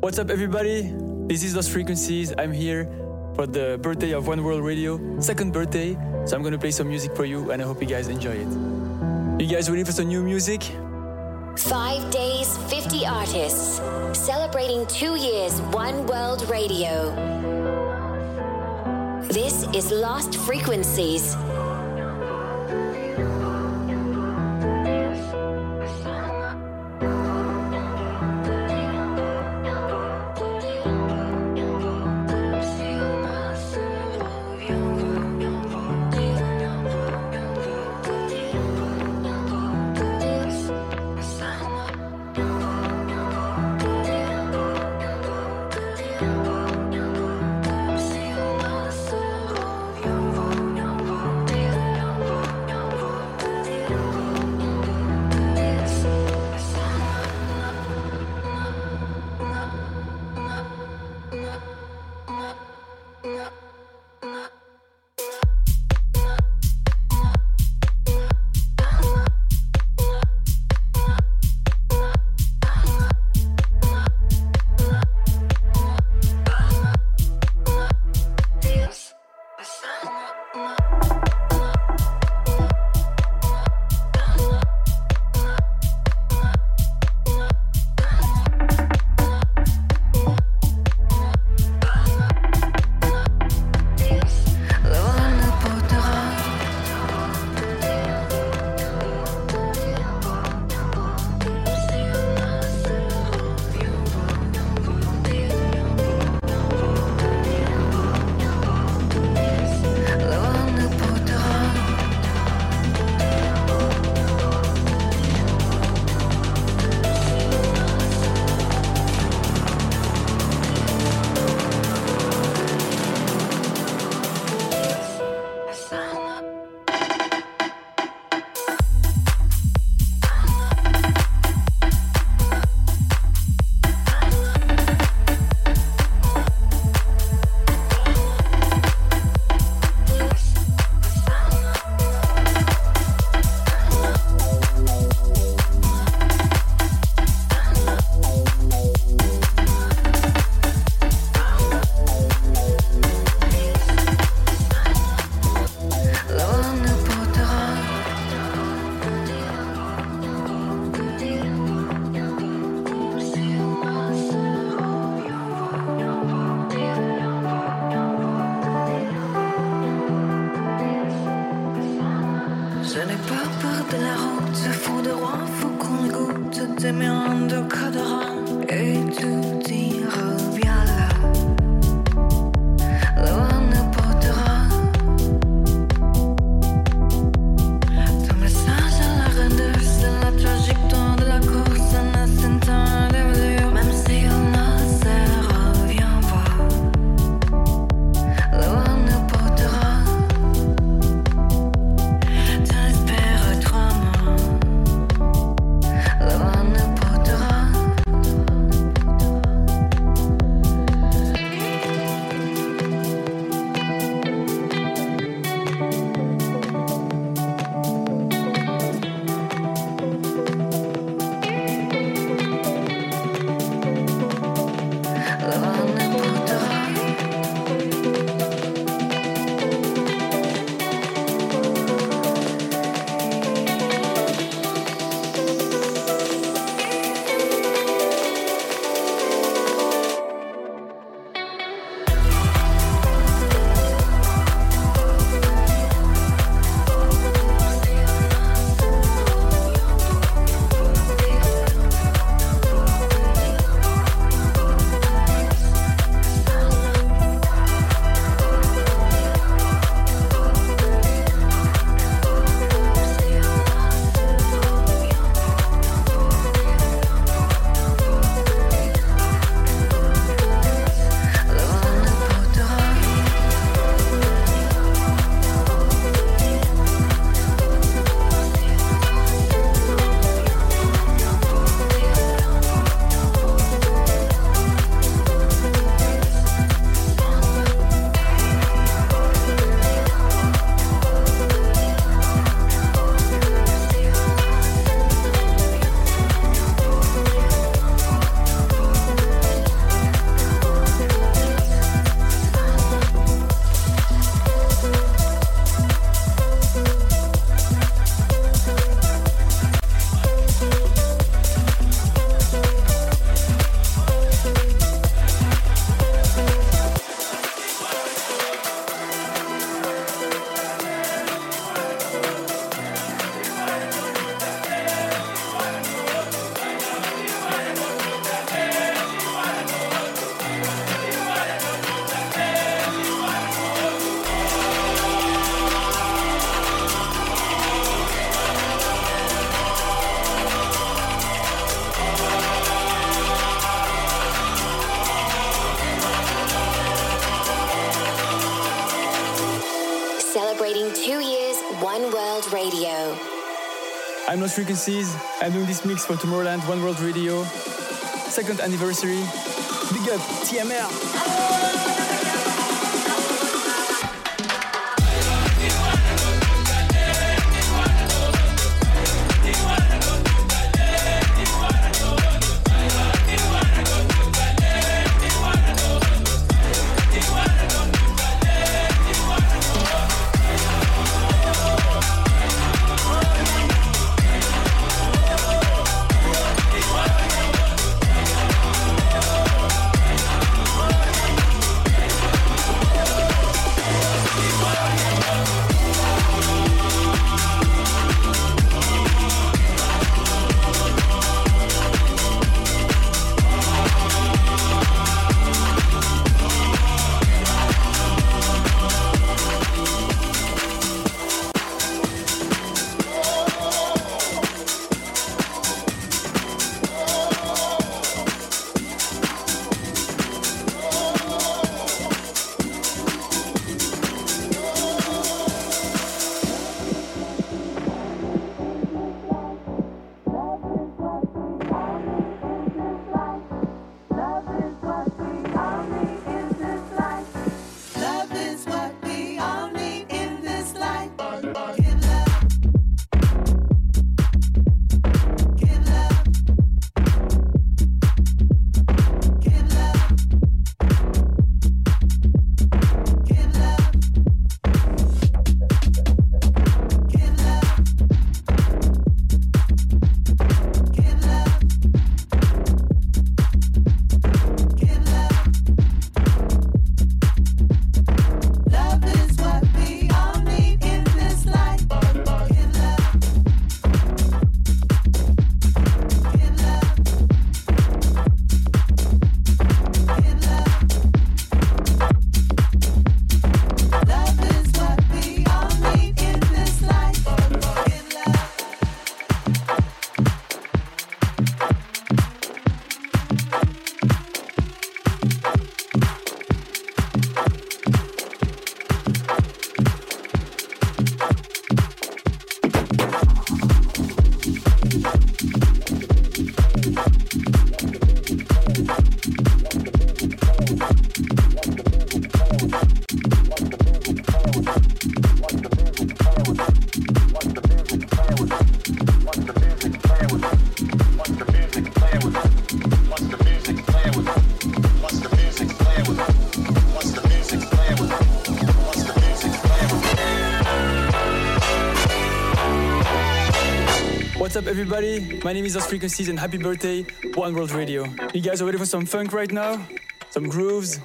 What's up, everybody? This is Lost Frequencies. I'm here for the birthday of One World Radio, second birthday. So I'm gonna play some music for you, and I hope you guys enjoy it. You guys ready for some new music? Five days, 50 artists, celebrating two years, One World Radio. This is Lost Frequencies. I'm Lost Frequencies. I'm doing this mix for Tomorrowland One World Radio. Second anniversary. Big up, TMR! Everybody. My name is Lost Frequencies and happy birthday, One World Radio. You guys are ready for some funk right now? Some grooves?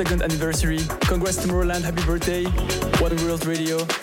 Second anniversary. Congrats Tomorrowland, happy birthday. One World Radio.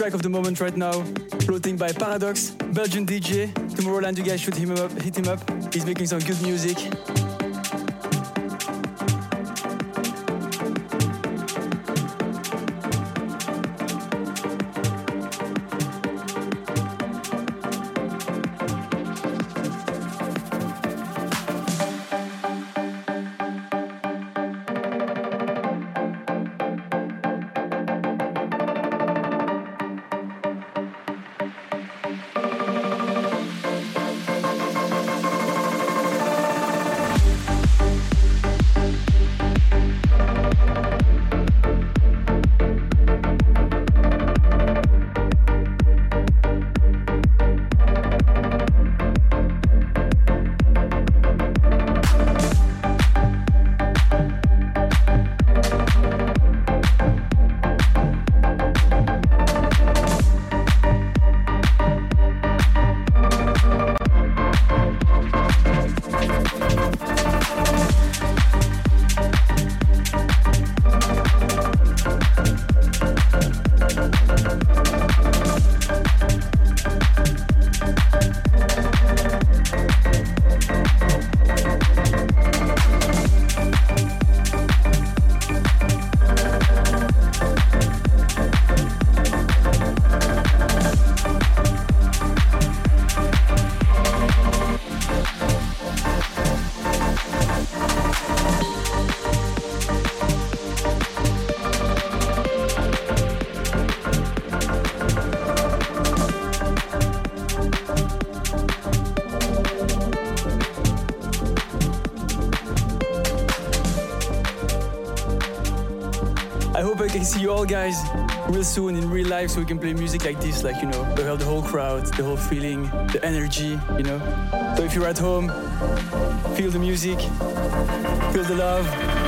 Track of the moment right now, floating by Paradox, Belgian DJ. Tomorrowland, you guys should hit him up. Hit him up. He's making some good music. Guys real soon in real life so we can play music like this, like, you know, the whole crowd, the whole feeling, the energy, you know. So if you're at home, feel the music, feel the love.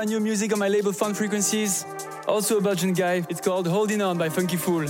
brand new music on my label Found Frequencies, also a Belgian guy. It's called Holding On by Funky Fool.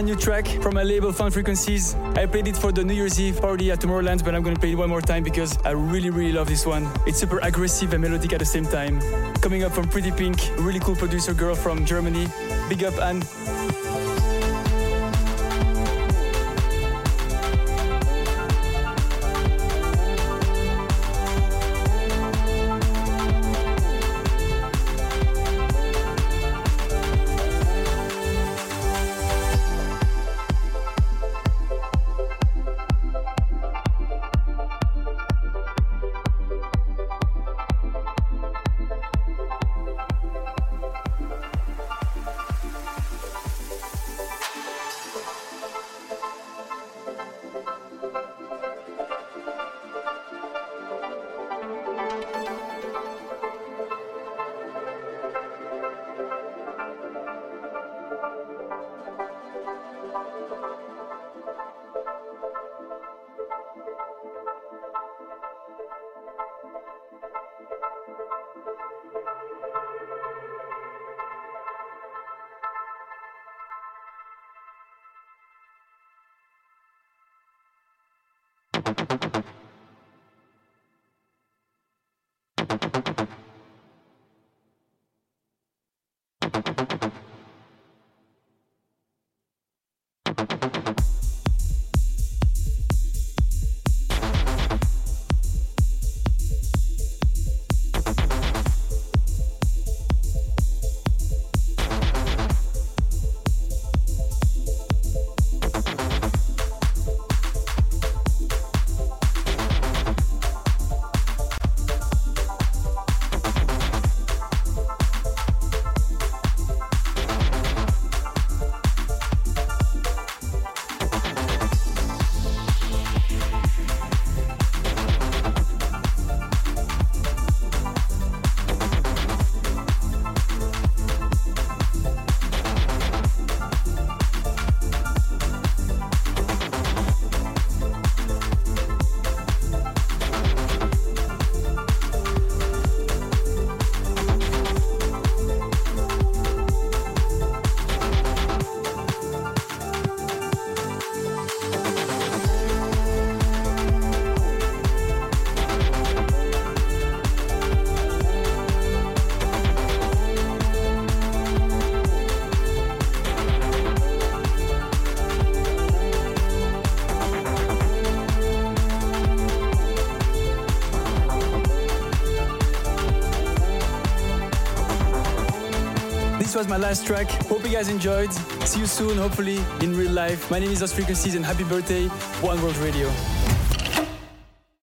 brand new track from my label Found Frequencies. I played it for the New Year's Eve party at Tomorrowland, but I'm gonna play it one more time because I really, really love this one. It's super aggressive and melodic at the same time. Coming up from Pretty Pink, really cool producer girl from Germany. Big up and This was my last track. Hope you guys enjoyed. See you soon, hopefully in real life. My name is Lost Frequencies and happy birthday, One World Radio.